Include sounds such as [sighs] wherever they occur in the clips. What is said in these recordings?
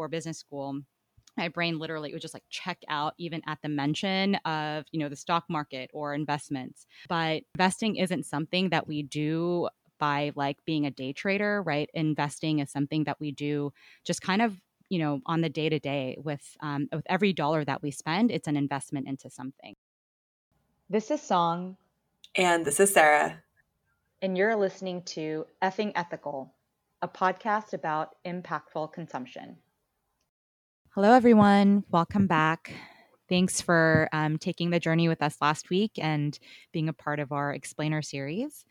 before business school, my brain literally would just like check out even at the mention of you know the stock market or investments. But investing isn't something that we do by like being a day trader right? Investing is something that we do just kind of you know on the day to day with um, with every dollar that we spend it's an investment into something. This is song. And this is sarah. And you're listening to effing ethical a podcast about impactful consumption Hello, everyone. Welcome back. Thanks for um, taking the journey with us last week and being a part of our explainer series.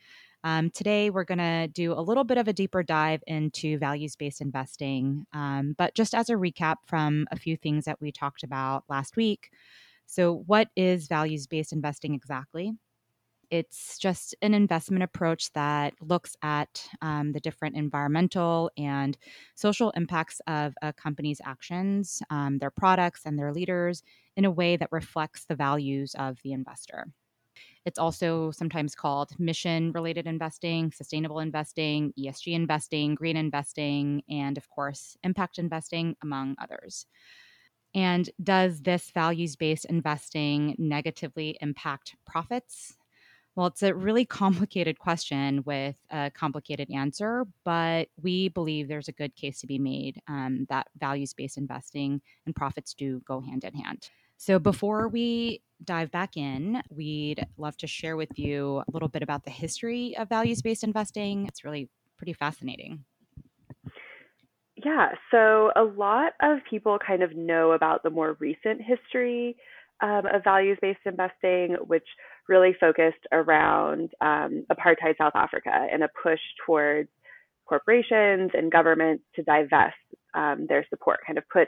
Um, today, we're going to do a little bit of a deeper dive into values based investing. Um, but just as a recap from a few things that we talked about last week. So, what is values based investing exactly? It's just an investment approach that looks at um, the different environmental and social impacts of a company's actions, um, their products, and their leaders in a way that reflects the values of the investor. It's also sometimes called mission related investing, sustainable investing, ESG investing, green investing, and of course, impact investing, among others. And does this values based investing negatively impact profits? Well, it's a really [laughs] complicated question with a complicated answer, but we believe there's a good case to be made um, that values based investing and profits do go hand in hand. So, before we dive back in, we'd love to share with you a little bit about the history of values based investing. It's really pretty fascinating. Yeah, so a lot of people kind of know about the more recent history um, of values based investing, which really focused around um, apartheid South Africa and a push towards corporations and governments to divest um, their support, kind of put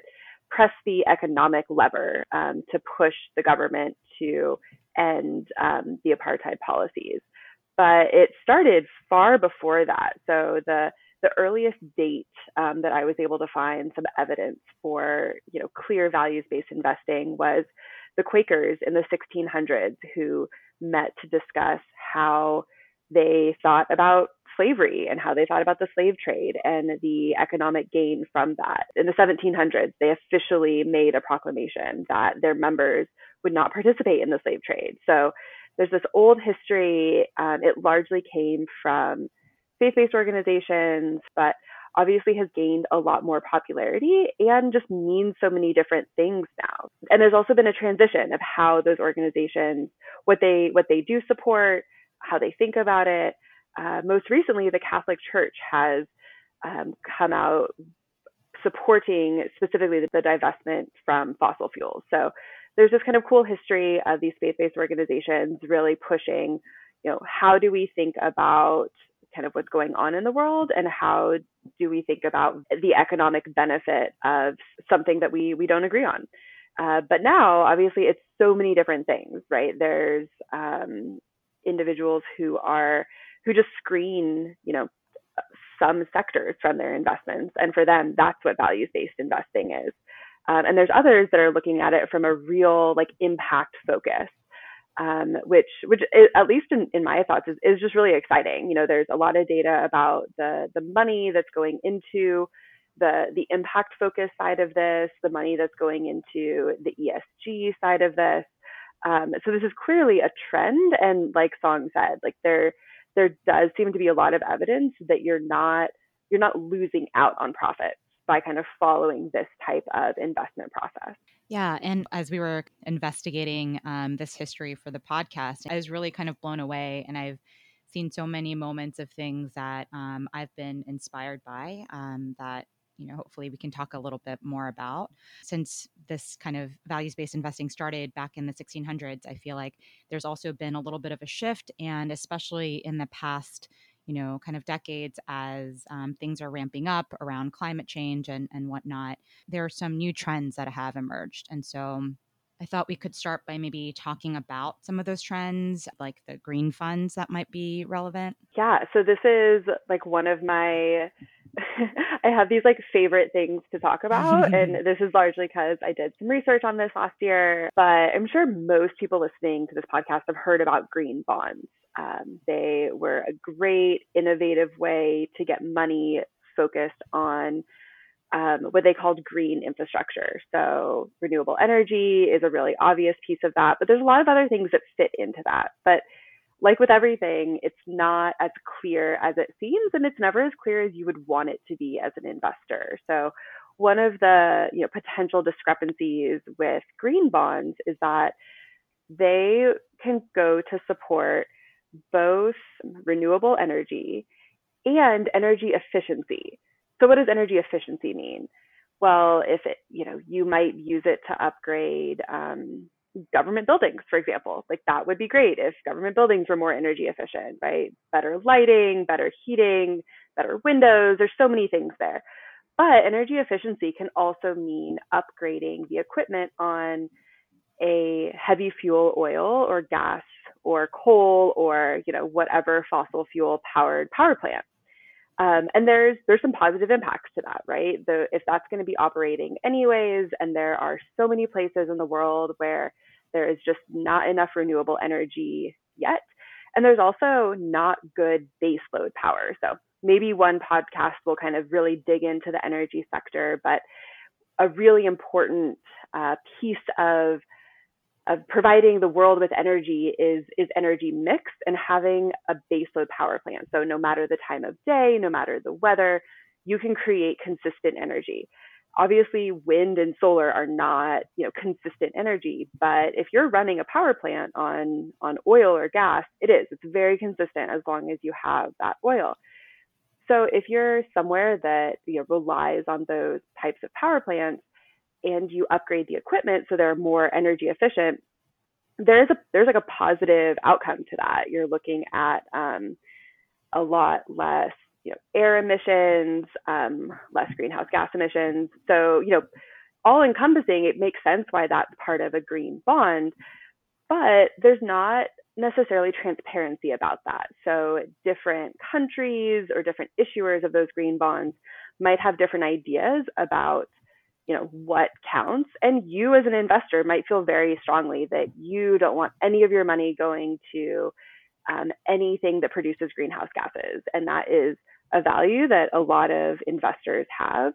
press the economic lever um, to push the government to end um, the apartheid policies. But it started far before that. So the the earliest date um, that I was able to find some evidence for, you know, clear values-based investing was the Quakers in the 1600s who met to discuss how they thought about slavery and how they thought about the slave trade and the economic gain from that. In the 1700s, they officially made a proclamation that their members would not participate in the slave trade. So there's this old history. Um, it largely came from faith based organizations, but obviously has gained a lot more popularity and just means so many different things now. And there's also been a transition of how those organizations, what they what they do support, how they think about it. Uh, most recently, the Catholic Church has um, come out supporting specifically the, divestment from fossil fuels. So there's this kind of cool history of these faith-based organizations really pushing, you know, how do we think about kind of what's going on in the world and how do we think about the economic benefit of something that we we don't agree on. Uh, but now obviously it's so many different things right? There's um, individuals who are who just screen you know some sectors from their investments. And for them that's what values based investing is. Um, and there's others that are looking at it from a real like impact focus um, which which is, at least in, in my thoughts is, is just really exciting. You know, there's a lot of data about the the money that's going into the the impact focus side of this, the money that's going into the ESG side of this. Um, so this is clearly a trend, and like Song said, like there there does seem to be a lot of evidence that you're not you're not losing out on profits by kind of following this type of investment process. Yeah. And as we were investigating um, this history for the podcast, I was really kind of blown away. And I've seen so many moments of things that um, I've been inspired by um, that you know hopefully we can talk a little bit more about since this kind of values-based investing started back in the 1600s i feel like there's also been a little bit of a shift and especially in the past you know, kind of decades as um, things are ramping up around climate change and, and whatnot, there are some new trends that have emerged. And so I thought we could start by maybe talking about some of those trends, like the green funds that might be relevant. Yeah. So this is like one of my [laughs] I have these like favorite things to talk about. and [laughs] this is largely because I did some research on this last year. But I'm sure most people listening to this podcast have heard about green bonds. Um, they were a great, innovative way to get money focused on um, what they called green infrastructure. So renewable energy is a really obvious piece of that, but there's a lot of other things that fit into that. But like with everything, it's not as clear as it seems, and it's never as clear as you would want it to be as an investor. So one of the you know, potential discrepancies with green bonds is that they can go to support both renewable energy and energy efficiency. So what does energy efficiency mean? Well, if it, you know, you might use it to upgrade um, government buildings, for example. Like that would be great if government buildings were more energy efficient, right? Better lighting, better heating, better windows. There's so many things there. But energy efficiency can also mean upgrading the equipment on a heavy fuel oil or gas or coal or you know whatever fossil fuel powered power plant. Um, and there's there's some positive impacts to that, right? The, if that's going to be operating anyways, and there are so many places in the world where there is just not enough renewable energy yet, and there's also not good baseload power. So maybe one podcast will kind of really dig into the energy sector, but a really important uh, piece of providing the world with energy is is energy mix and having a baseload power plant. So no matter the time of day, no matter the weather, you can create consistent energy. Obviously, wind and solar are not, you know, consistent energy, but if you're running a power plant on on oil or gas, it is. It's very consistent as long as you have that oil. So if you're somewhere that you know, relies on those types of power plants, and you upgrade the equipment so they're more energy efficient, there's a there's like a positive outcome to that. You're looking at um, a lot less you know air emissions, um, less greenhouse gas emissions. So you know all encompassing, it makes sense why that's part of a green bond, but there's not necessarily transparency about that. So different countries or different issuers of those green bonds might have different ideas about you know what counts. And you as an investor might feel very strongly that you don't want any of your money going to um, anything that produces greenhouse gases. And that is a value that a lot of investors have.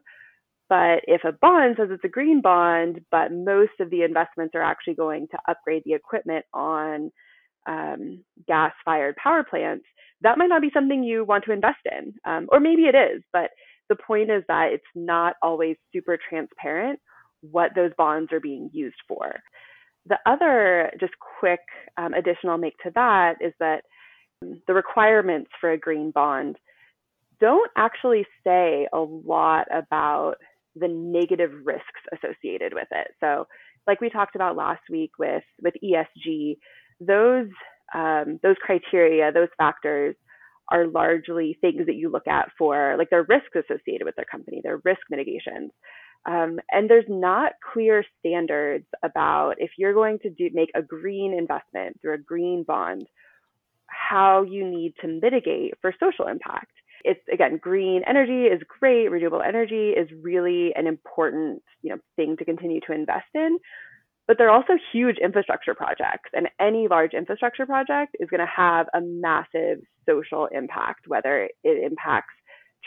But if a bond says it's a green bond but most of the investments are actually going to upgrade the equipment on um, gas fired power plants that might not be something you want to invest in. Um, or maybe it is but the point is that it's not always super transparent what those bonds are being used for. The other just quick um, additional make to that is that the requirements for a green bond don't actually say a lot about the negative risks associated with it. So, like we talked about last week with with ESG, those um, those criteria, those factors are largely things that you look at for like their risks associated with their company, their risk mitigations. Um, and there's not clear standards about if you're going to do make a green investment through a green bond, how you need to mitigate for social impact. It's again, green energy is great. Renewable energy is really an important you know thing to continue to invest in but they're also huge infrastructure projects and any large infrastructure project is going to have a massive social impact whether it impacts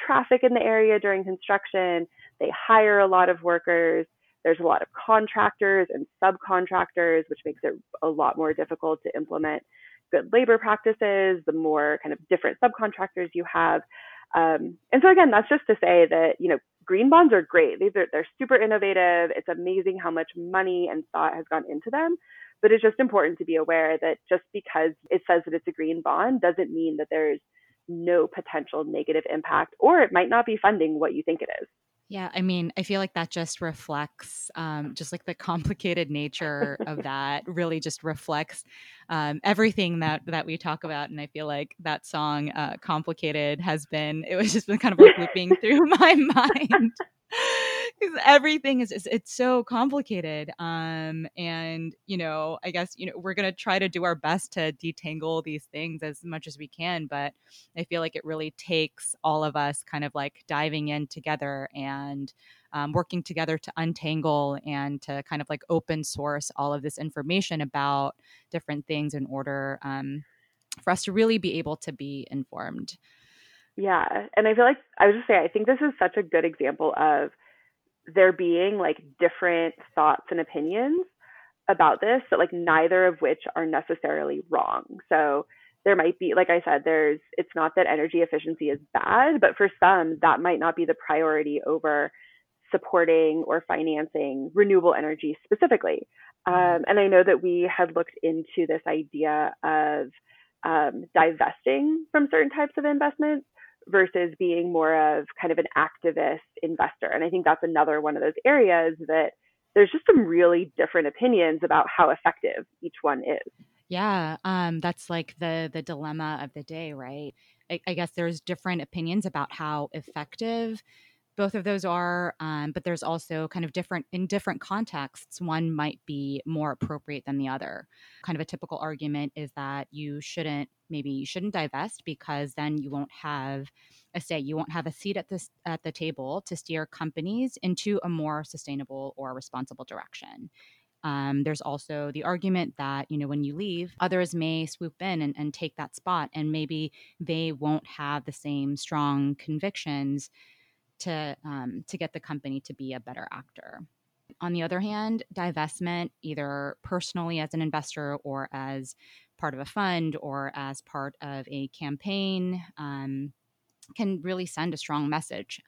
traffic in the area during construction they hire a lot of workers there's a lot of contractors and subcontractors which makes it a lot more difficult to implement good labor practices the more kind of different subcontractors you have. Um, and so again, that's just to say that you know green bonds are great. These are they're super innovative. It's amazing how much money and thought has gone into them. But it's just important to be aware that just because it says that it's a green bond doesn't mean that there's no potential negative impact, or it might not be funding what you think it is. Yeah, I mean, I feel like that just reflects um, just like the [laughs] complicated nature of that. Really, just reflects um, everything that that we talk about. And I feel like that song, uh, "Complicated," has been it was just been kind of like looping through [laughs] my mind [laughs] everything is it's so complicated um and you know i guess you know we're going to try to do our best to detangle these things as much as we can but i feel like it really takes all of us kind of like diving in together and um, working together to untangle and to kind of like open source all of this information about different things in order um, for us to really be able to be informed yeah. And I feel like I was just say, I think this is such a good example of there being like different thoughts and opinions about this, but like neither of which are necessarily wrong. So there might be, like I said, there's, it's not that energy efficiency is bad, but for some, that might not be the priority over supporting or financing renewable energy specifically. Um, and I know that we had looked into this idea of um, divesting from certain types of investments versus being more of kind of an activist investor. And I think that's another one of those areas that there's just some really different opinions about how effective each one is. Yeah, um, that's like the the dilemma of the day, right? I, I guess there's different opinions about how effective both of those are um, but there's also kind of different in different contexts one might be more appropriate than the other. Kind of a typical argument is that you shouldn't maybe you shouldn't divest because then you won't have a say you won't have a seat at this at the table to steer companies into a more sustainable or responsible direction. Um, there's also the argument that you know when you leave others may swoop in and, and take that spot and maybe they won't have the same strong convictions to um, to get the company to be a better actor. On the other hand, divestment, either personally as an investor or as part of a fund or as part of a campaign, um, can really send a strong message.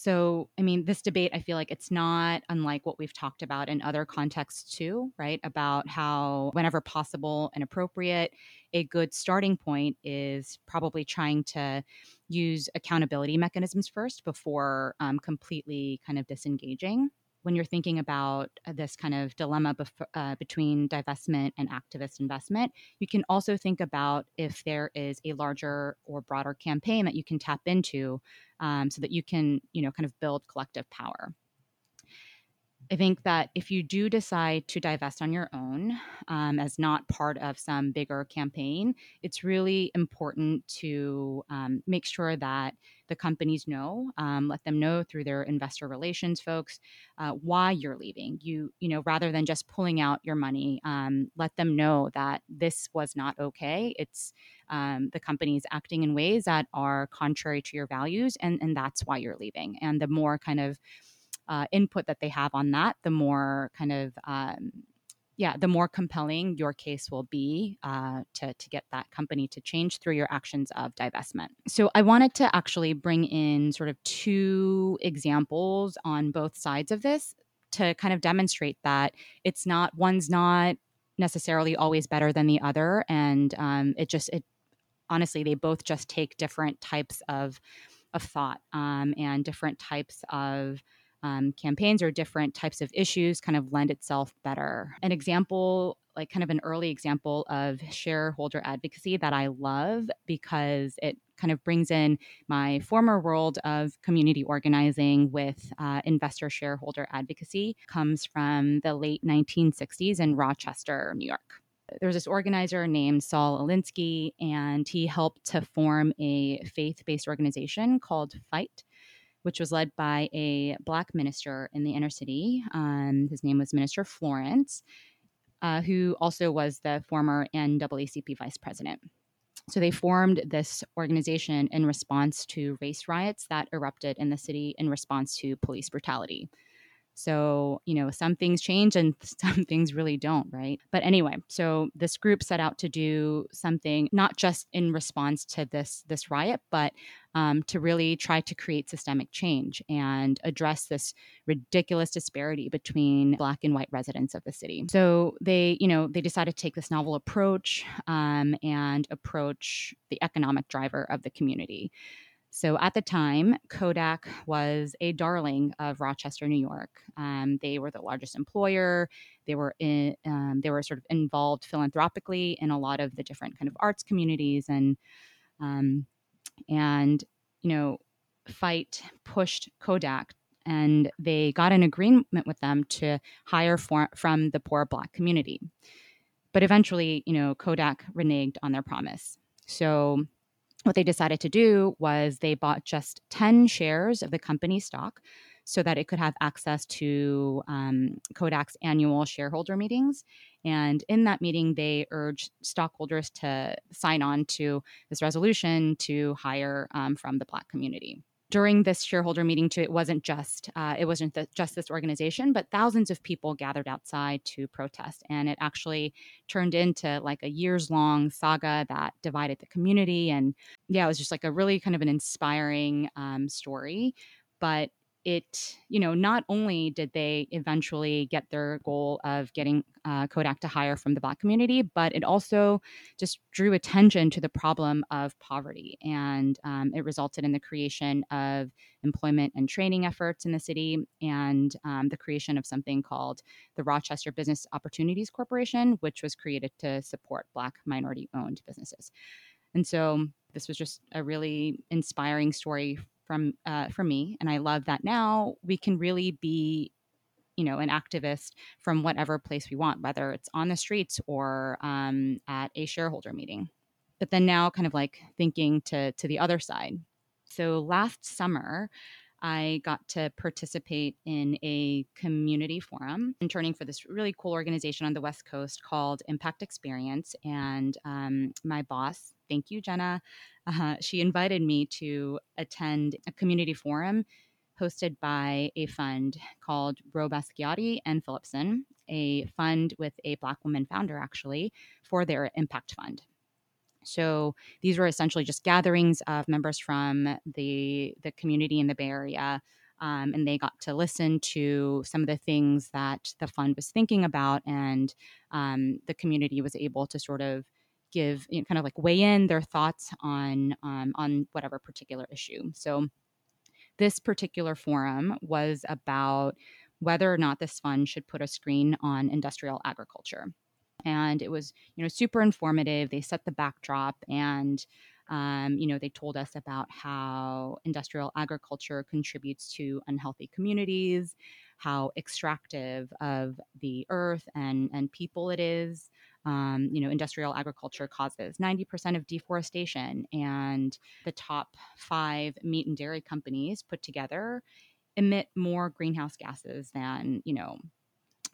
So, I mean, this debate, I feel like it's not unlike what we've talked about in other contexts too, right? About how, whenever possible and appropriate, a good starting point is probably trying to use accountability mechanisms first before um, completely kind of disengaging when you're thinking about uh, this kind of dilemma bef- uh, between divestment and activist investment, you can also think about if there is a larger or broader campaign that you can tap into um, so that you can, you know, kind of build collective power. I think that if you do decide to divest on your own um, as not part of some bigger campaign, it's really important to um, make sure that the companies know, um, let them know through their investor relations folks uh, why you're leaving. You, you know, rather than just pulling out your money, um, let them know that this was not okay. It's um, the company's acting in ways that are contrary to your values, and and that's why you're leaving. And the more kind of uh, input that they have on that, the more kind of um, yeah, the more compelling your case will be uh, to, to get that company to change through your actions of divestment. So, I wanted to actually bring in sort of two examples on both sides of this to kind of demonstrate that it's not, one's not necessarily always better than the other. And um, it just, it honestly, they both just take different types of, of thought um, and different types of um, campaigns or different types of issues kind of lend itself better. An example, like kind of an early example of shareholder advocacy that I love because it kind of brings in my former world of community organizing with uh, investor shareholder advocacy comes from the late 1960s in Rochester, New York there was this organizer named Saul Alinsky, and he helped to form a faith based organization called FIGHT, which was led by a black minister in the inner city. Um, his name was Minister Florence, uh, who also was the former NAACP vice president. So they formed this organization in response to race riots that erupted in the city in response to police brutality. So, you know, some things change and [laughs] some things really don't, right? But anyway, so this group set out to do something not just in response to this this riot, but um, to really try to create systemic change and address this ridiculous disparity between black and white residents of the city. So they, you know, they decided to take this novel approach um, and approach the economic driver of the community. So at the time, Kodak was a darling of Rochester, New York. Um, they were the largest employer. They were in, um, they were sort of involved philanthropically in a lot of the different kind of arts communities and um, and you know, Fight pushed Kodak and they got an agreement with them to hire for, from the poor black community. But eventually, you know, Kodak reneged on their promise. So what they decided to do was they bought just 10 shares of the company stock so that it could have access to um, Kodak's annual shareholder meetings. And in that meeting, they urged stockholders to sign on to this resolution to hire um, from the Black community. During this shareholder meeting too it wasn't just uh, it wasn't the, just this organization but thousands of people gathered outside to protest. And it actually turned into like a years long saga that divided the community. And yeah it was just like a really kind of an inspiring um, story. But it, you know, not only did they eventually get their goal of getting uh, Kodak to hire from the Black community, but it also just drew attention to the problem of poverty. And um, it resulted in the creation of employment and training efforts in the city and um, the creation of something called the Rochester Business Opportunities Corporation, which was created to support Black minority owned businesses. And so this was just a really inspiring story from uh, from me, and I love that now we can really be you know an activist from whatever place we want whether it's on the streets or um, at a shareholder meeting but then now kind of like thinking to to the other side so last summer I got to participate in a community forum interning for this really cool organization on the West Coast called Impact Experience. And um, my boss, thank you, Jenna, uh, she invited me to attend a community forum hosted by a fund called Basquiat and Philipson, a fund with a Black woman founder, actually, for their impact fund. So these were essentially just gatherings of members from the the community in the Bay Area. Um, and they got to listen to some of the things that the fund was thinking about, and um, the community was able to sort of give you know, kind of like weigh in their thoughts on um, on whatever particular issue. So this particular forum was about whether or not this fund should put a screen on industrial agriculture and it was you know super informative they set the backdrop and um, you know they told us about how industrial agriculture contributes to unhealthy communities how extractive of the earth and and people it is um, you know industrial agriculture causes 90% of deforestation and the top five meat and dairy companies put together emit more greenhouse gases than you know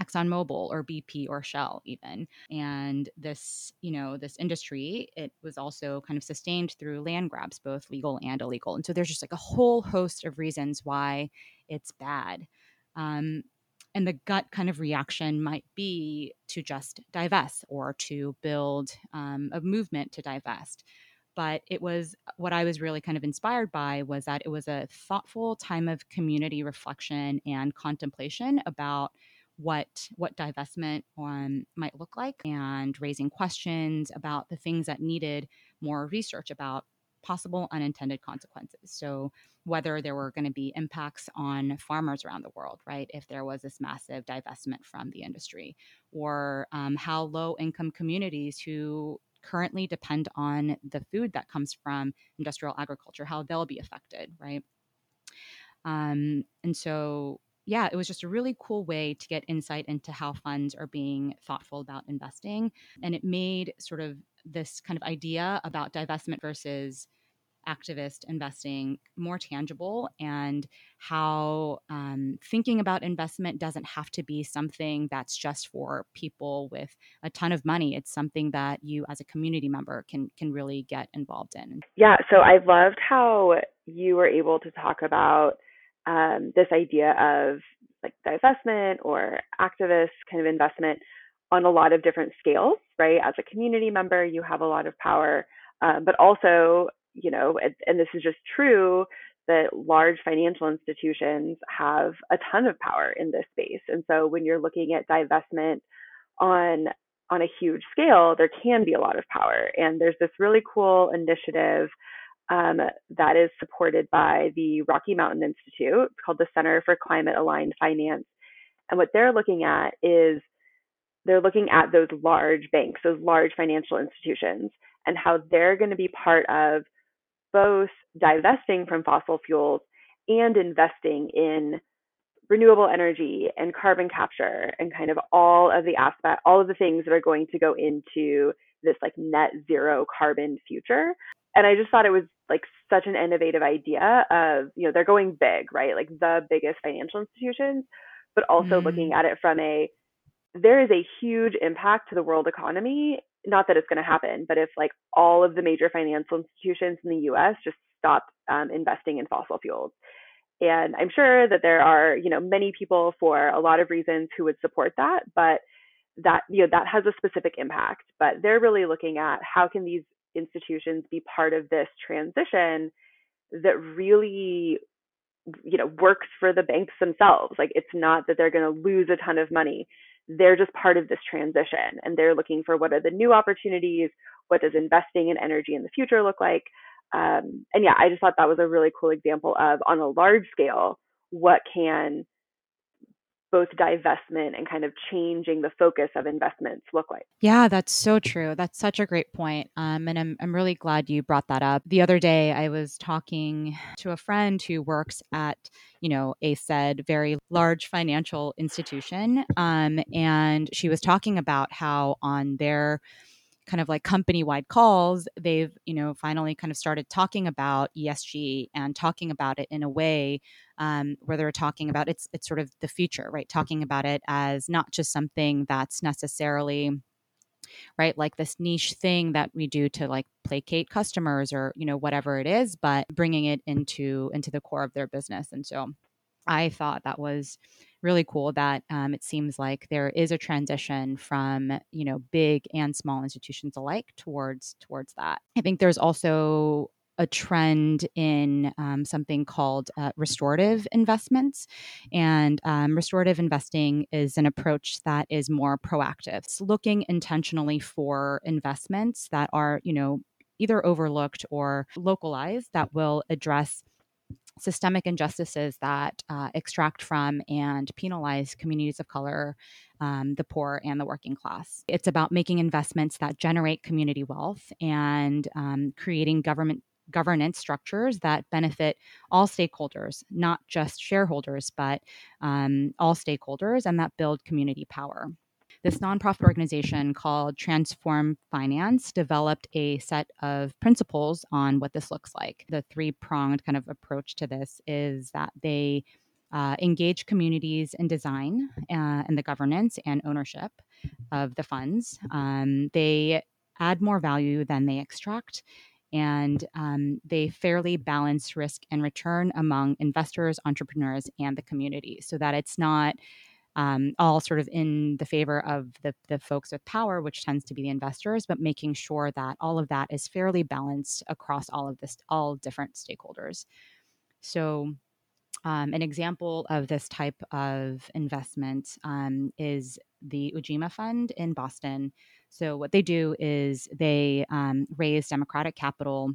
ExxonMobil or BP or Shell even. And this, you know, this industry, it was also kind of sustained through land grabs, both legal and illegal. And so there's just like a whole host of reasons why it's bad. Um, and the gut kind of reaction might be to just divest or to build um, a movement to divest. But it was what i was really kind of inspired by was that it was a thoughtful time of community reflection and contemplation about what what divestment um, might look like and raising questions about the things that needed more research about possible unintended consequences. So, whether there were going to be impacts on farmers around the world, right? If there was this massive divestment from the industry, or um, how low income communities who currently depend on the food that comes from industrial agriculture, how they'll be affected, right? Um, and so yeah, it was just a really cool way to get insight into how funds are being thoughtful about investing. And it made sort of this kind of idea about divestment versus activist investing more tangible and how um, thinking about investment doesn't have to be something that's just for people with a ton of money it's something that you as a community member can can really get involved in yeah so i loved how you were able to talk about um, this idea of like divestment or activist kind of investment on a lot of different scales, right? As a community member, you have a lot of power, um, but also, you know, and, and this is just true that large financial institutions have a ton of power in this space. And so when you're looking at divestment on on a huge scale, there can be a lot of power. And there's this really cool initiative um, that is supported by the Rocky Mountain Institute. It's called the Center for Climate Aligned Finance. And what they're looking at is they're looking at those large banks, those large financial institutions, and how they're going to be part of both divesting from fossil fuels and investing in renewable energy and carbon capture and kind of all of the aspect all of the things that are going to go into this like net zero carbon future and I just thought it was like such an innovative idea of, you know, they're going big, right? Like the biggest financial institutions, but also mm. looking at it from a there is a huge impact to the world economy. Not that it's going to happen, but if like all of the major financial institutions in the US just stop um, investing in fossil fuels. And I'm sure that there are, you know, many people for a lot of reasons who would support that, but that, you know, that has a specific impact. But they're really looking at how can these institutions be part of this transition that really you know works for the banks themselves like it's not that they're going to lose a ton of money they're just part of this transition and they're looking for what are the new opportunities what does investing in energy in the future look like? Um, and yeah i just thought that was a really cool example of on a large scale what can both divestment and kind of changing the focus of investments look like. Yeah, that's so true. That's such a great point. Um, and I'm, I'm really glad you brought that up. The other day, I was talking to a friend who works at, you know, a said very large financial institution. Um, and she was talking about how on their kind of like company wide calls, they've, you know, finally kind of started talking about ESG and talking about it in a way um, where they're talking about it's it's sort of the future, right? Talking about it as not just something that's necessarily right like this niche thing that we do to like placate customers or you know whatever it is but bringing it into into the core of their business and so i thought that was really cool that um, it seems like there is a transition from you know big and small institutions alike towards towards that. I think there's also a trend in um, something called uh, restorative investments. And um, restorative investing is an approach that is more proactive. It's looking intentionally for investments that are, you know, either overlooked or localized that will address systemic injustices that uh, extract from and penalize communities of color, um, the poor, and the working class. It's about making investments that generate community wealth and um, creating government governance structures that benefit all stakeholders, not just shareholders, but um, all stakeholders, and that build community power this nonprofit organization called Transform Finance developed a set of principles on what this looks like. The three pronged kind of approach to this is that they uh, engage communities in design uh, and the governance and ownership of the funds. Um, they add more value than they extract. And um, they fairly balance risk and return among investors, entrepreneurs, and the community so that it's not um, all sort of in the favor of the, the folks with power, which tends to be the investors, but making sure that all of that is fairly balanced across all of this, all different stakeholders. So, um, an example of this type of investment um, is the Ujima Fund in Boston. So, what they do is they um, raise democratic capital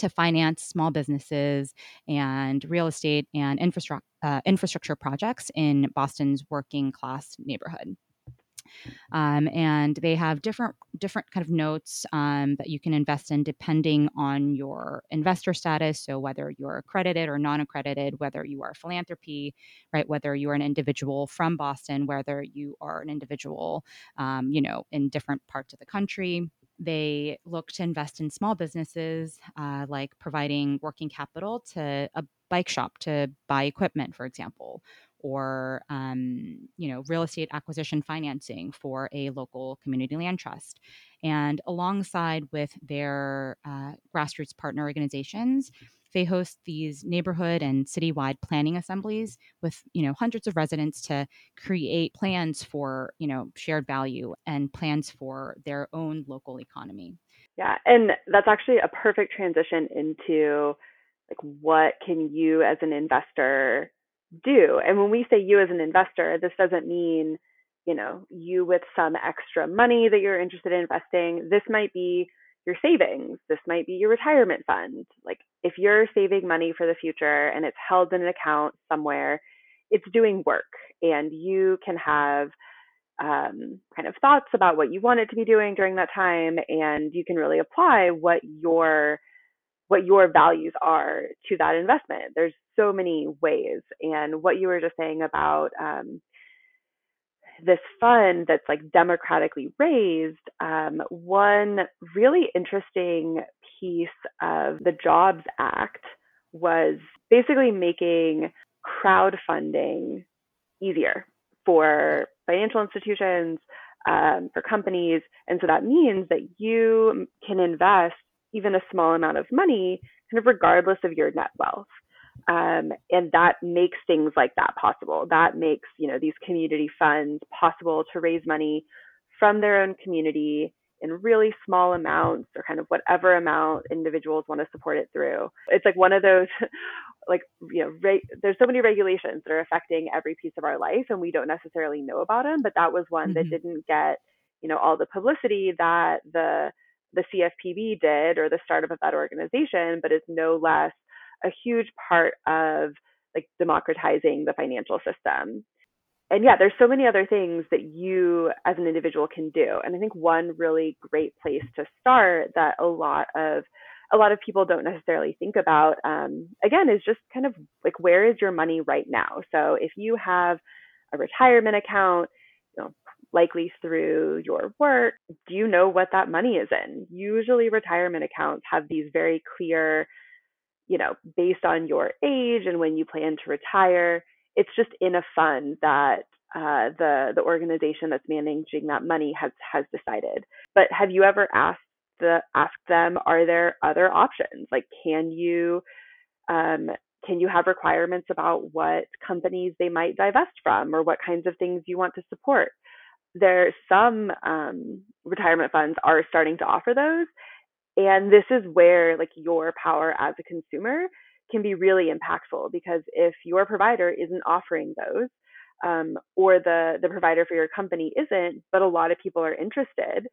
to finance small businesses and real estate and infrastructure uh, infrastructure projects in Boston's working class neighborhood. Um, and they have different different kind of notes um, that you can invest in depending on your investor status. So whether you're accredited or non-accredited, whether you are philanthropy, right, whether you are an individual from Boston, whether you are an individual, um, you know, in different parts of the country. They look to invest in small businesses, uh, like providing working capital to a bike shop to buy equipment, for example, or um, you know real estate acquisition financing for a local community land trust. And alongside with their uh, grassroots partner organizations they host these neighborhood and citywide planning assemblies with you know hundreds of residents to create plans for you know shared value and plans for their own local economy yeah and that's actually a perfect transition into like what can you as an investor do. And when we say you as an investor, this doesn't mean, you know, you with some extra money that you're interested in investing. This might be your savings. This might be your retirement fund. Like if you're saving money for the future and it's held in an account somewhere, it's doing work and you can have um, kind of thoughts about what you want it to be doing during that time and you can really apply what your what your values are to that investment. There's so many ways. And what you were just saying about um, this fund that's like democratically raised, um, one really interesting piece of the Jobs Act was basically making crowdfunding easier for financial institutions, um, for companies. And so that means that you can invest even a small amount of money kind of regardless of your net wealth. Um, and that makes things like that possible. That makes you know these community funds possible to raise money from their own community in really small amounts or kind of whatever amount individuals want to support it through. It's like one of those [laughs] like you know re- there's so many regulations that are affecting every piece of our life and we don't necessarily know about them, but that was one mm-hmm. that didn't get you know all the publicity that the the CFPB did or the startup of that organization, but is no less a huge part of like democratizing the financial system. And yeah, there's so many other things that you as an individual can do. And I think one really great place to start that a lot of a lot of people don't necessarily think about um, again is just kind of like where is your money right now so if you have a retirement account you know likely through your work do you know what that money is in usually retirement accounts have these very clear you know, based on your age and when you plan to retire. It's just in a fund that uh, the the organization that's managing that money has has decided. But have you ever asked the asked them, are there other options? Like, can you um, can you have requirements about what companies they might divest from or what kinds of things you want to support? There, some um, retirement funds are starting to offer those, and this is where like your power as a consumer can be really impactful because if your provider isn't offering those um, or the the provider for your company isn't but a lot of people are interested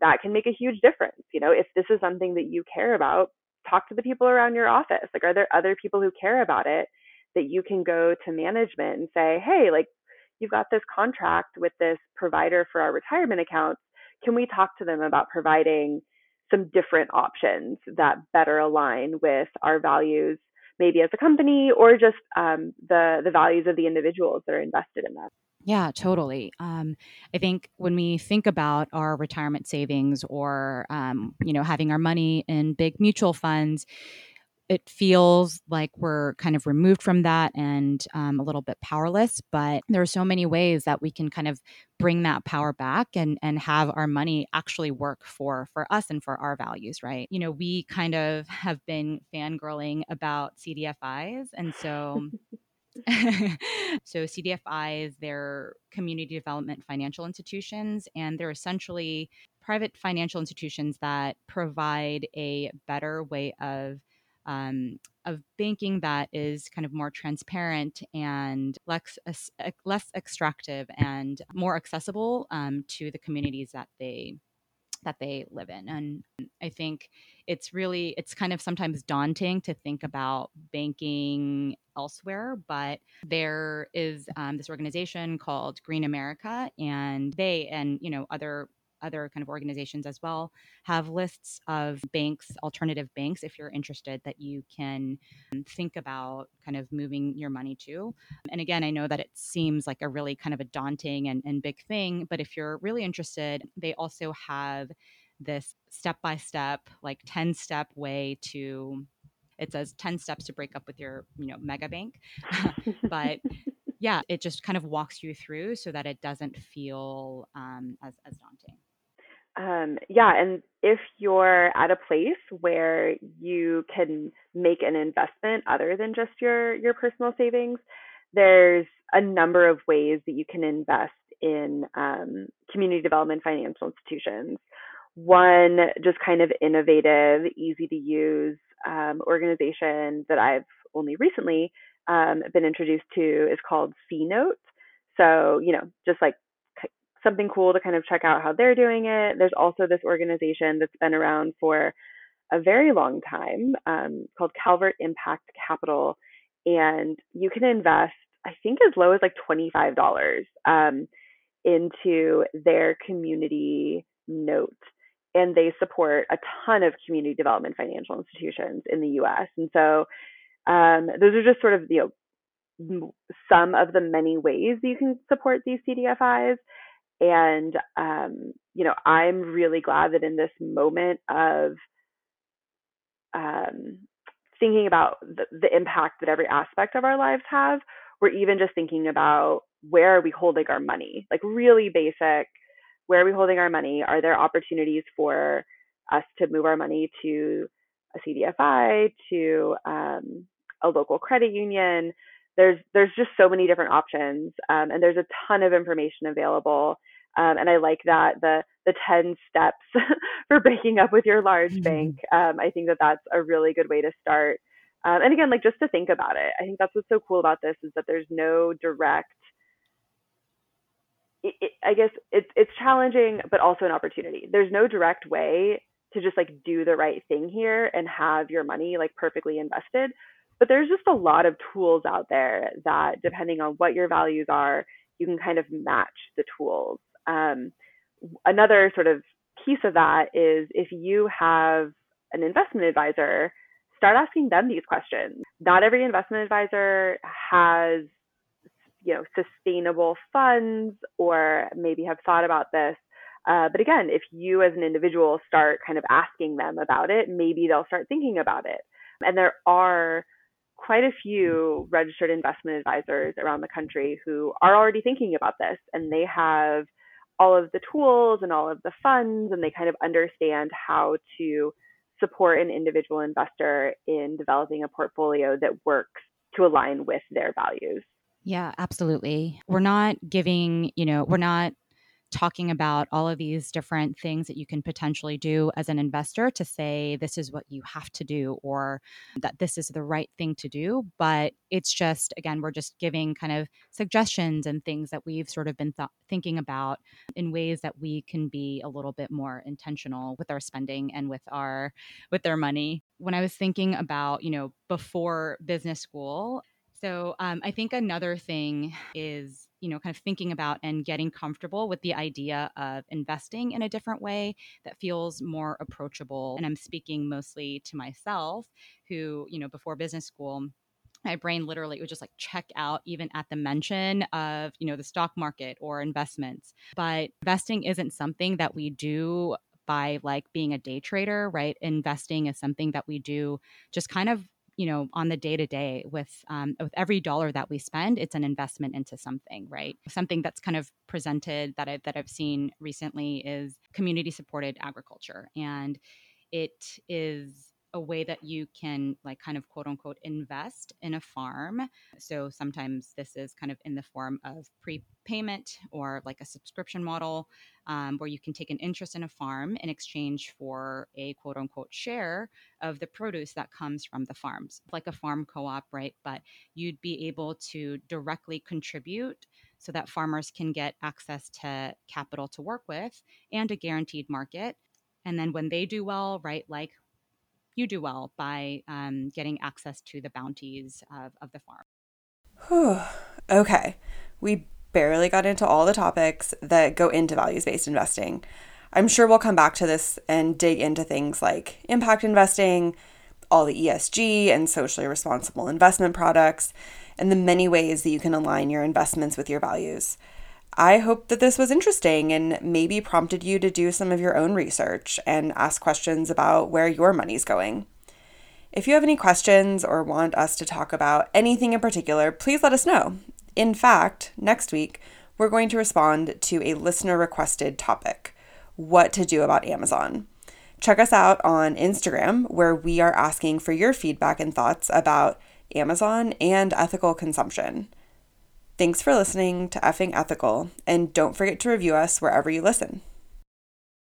that can make a huge difference. You know if this is something that you care about talk to the people around your office. Like are there other people who care about it that you can go to management and say hey like you've got this contract with this provider for our retirement accounts. Can we talk to them about providing some different options that better align with our values, maybe as a company or just um, the the values of the individuals that are invested in that. Yeah, totally. Um, I think when we think about our retirement savings or um, you know having our money in big mutual funds, it feels like we're kind of removed from that and um, a little bit powerless but there are so many ways that we can kind of bring that power back and and have our money actually work for for us and for our values right? You know we kind of have been fangirling about cdfis and so [laughs] [laughs] so cdfis they're community development financial institutions and they're essentially private financial institutions that provide a better way of um, of banking that is kind of more transparent and less less extractive and more accessible um, to the communities that they that they live in. And i think it's really it's kind of sometimes daunting to think about banking elsewhere but there is um, this organization called green america and they and you know other other kind of organizations as well have lists of banks, alternative banks, if you're interested, that you can um, think about kind of moving your money to. And again, I know that it seems like a really kind of a daunting and, and big thing, but if you're really interested, they also have this step by step, like 10 step way to it says 10 steps to break up with your you know mega bank [laughs] but [laughs] yeah it just kind of walks you through so that it doesn't feel um, as, as daunting um, yeah, and if you're at a place where you can make an investment other than just your your personal savings, there's a number of ways that you can invest in um, community development financial institutions. One just kind of innovative, easy to use um, organization that I've only recently um, been introduced to is called CNote. So, you know, just like something cool to kind of check out how they're doing it. There's also this organization that's been around for a very long time um, called Calvert Impact Capital. And you can invest, I think, as low as like $25 um, into their community note. And they support a ton of community development financial institutions in the US. And so um, those are just sort of, you know, some of the many ways you can support these CDFIs. And, um, you know, I'm really glad that in this moment of um, thinking about the, the impact that every aspect of our lives have, we're even just thinking about where are we holding our money? Like, really basic where are we holding our money? Are there opportunities for us to move our money to a CDFI to um, a local credit union. There's there's just so many different options, um, and there's a ton of information available. Um, and I like that the the 10 steps [laughs] for breaking up with your large mm-hmm. bank. Um, I think that that's a really good way to start. Um, and again, like just to think about it, I think that's what's so cool about this is that there's no direct. It, it, I guess it's it's challenging, but also an opportunity. There's no direct way to just like do the right thing here and have your money like perfectly invested. But there's just a lot of tools out there that, depending on what your values are, you can kind of match the tools. Um, another sort of piece of that is if you have an investment advisor, start asking them these questions. Not every investment advisor has you know sustainable funds or maybe have thought about this uh, but again, if you as an individual start kind of asking them about it, maybe they'll start thinking about it. And there are quite a few registered investment advisors around the country who are already thinking about this and they have all of the tools and all of the funds and they kind of understand how to support an individual investor in developing a portfolio that works to align with their values. Yeah, absolutely. We're not giving, you know, we're not talking about all of these different things that you can potentially do as an investor to say this is what you have to do or that this is the right thing to do. But it's just, again, we're just giving kind of suggestions and things that we've sort of been th- thinking about in ways that we can be a little bit more intentional with our spending and with our with their money. When I was thinking about, you know, before business school, so um, I think another thing is, you know, kind of thinking about and getting comfortable with the idea of investing in a different way that feels more approachable. And I'm speaking mostly to myself, who, you know, before business school, my brain literally would just like check out even at the mention of you know the stock market or investments but investing isn't something that we do by like being a day trader right investing is something that we do just kind of you know on the day to day with um, with every dollar that we spend it's an investment into something right? Something that's kind of presented that I've that I've seen recently is community supported agriculture and it is a way that you can like kind of quote unquote invest in a farm. So sometimes this is kind of in the form of prepayment or like a subscription model um, where you can take an interest in a farm in exchange for a quote unquote share of the produce that comes from the farms like a farm co-op right? But you'd be able to directly contribute so that farmers can get access to capital to work with and a guaranteed market. And then when they do well right like you do well by um, getting access to the bounties of, of the farm. [sighs] Okay. We barely got into all the topics that go into values based investing. I'm sure we'll come back to this and dig into things like impact investing, all the ESG and socially responsible investment products, and the many ways that you can align your investments with your values. I hope that this was interesting and maybe prompted you to do some of your own research and ask questions about where your money's going. If you have any questions or want us to talk about anything in particular, please let us know. In fact, next week, we're going to respond to a listener requested topic what to do about Amazon. Check us out on Instagram, where we are asking for your feedback and thoughts about Amazon and ethical consumption. Thanks for listening to Effing Ethical, and don't forget to review us wherever you listen.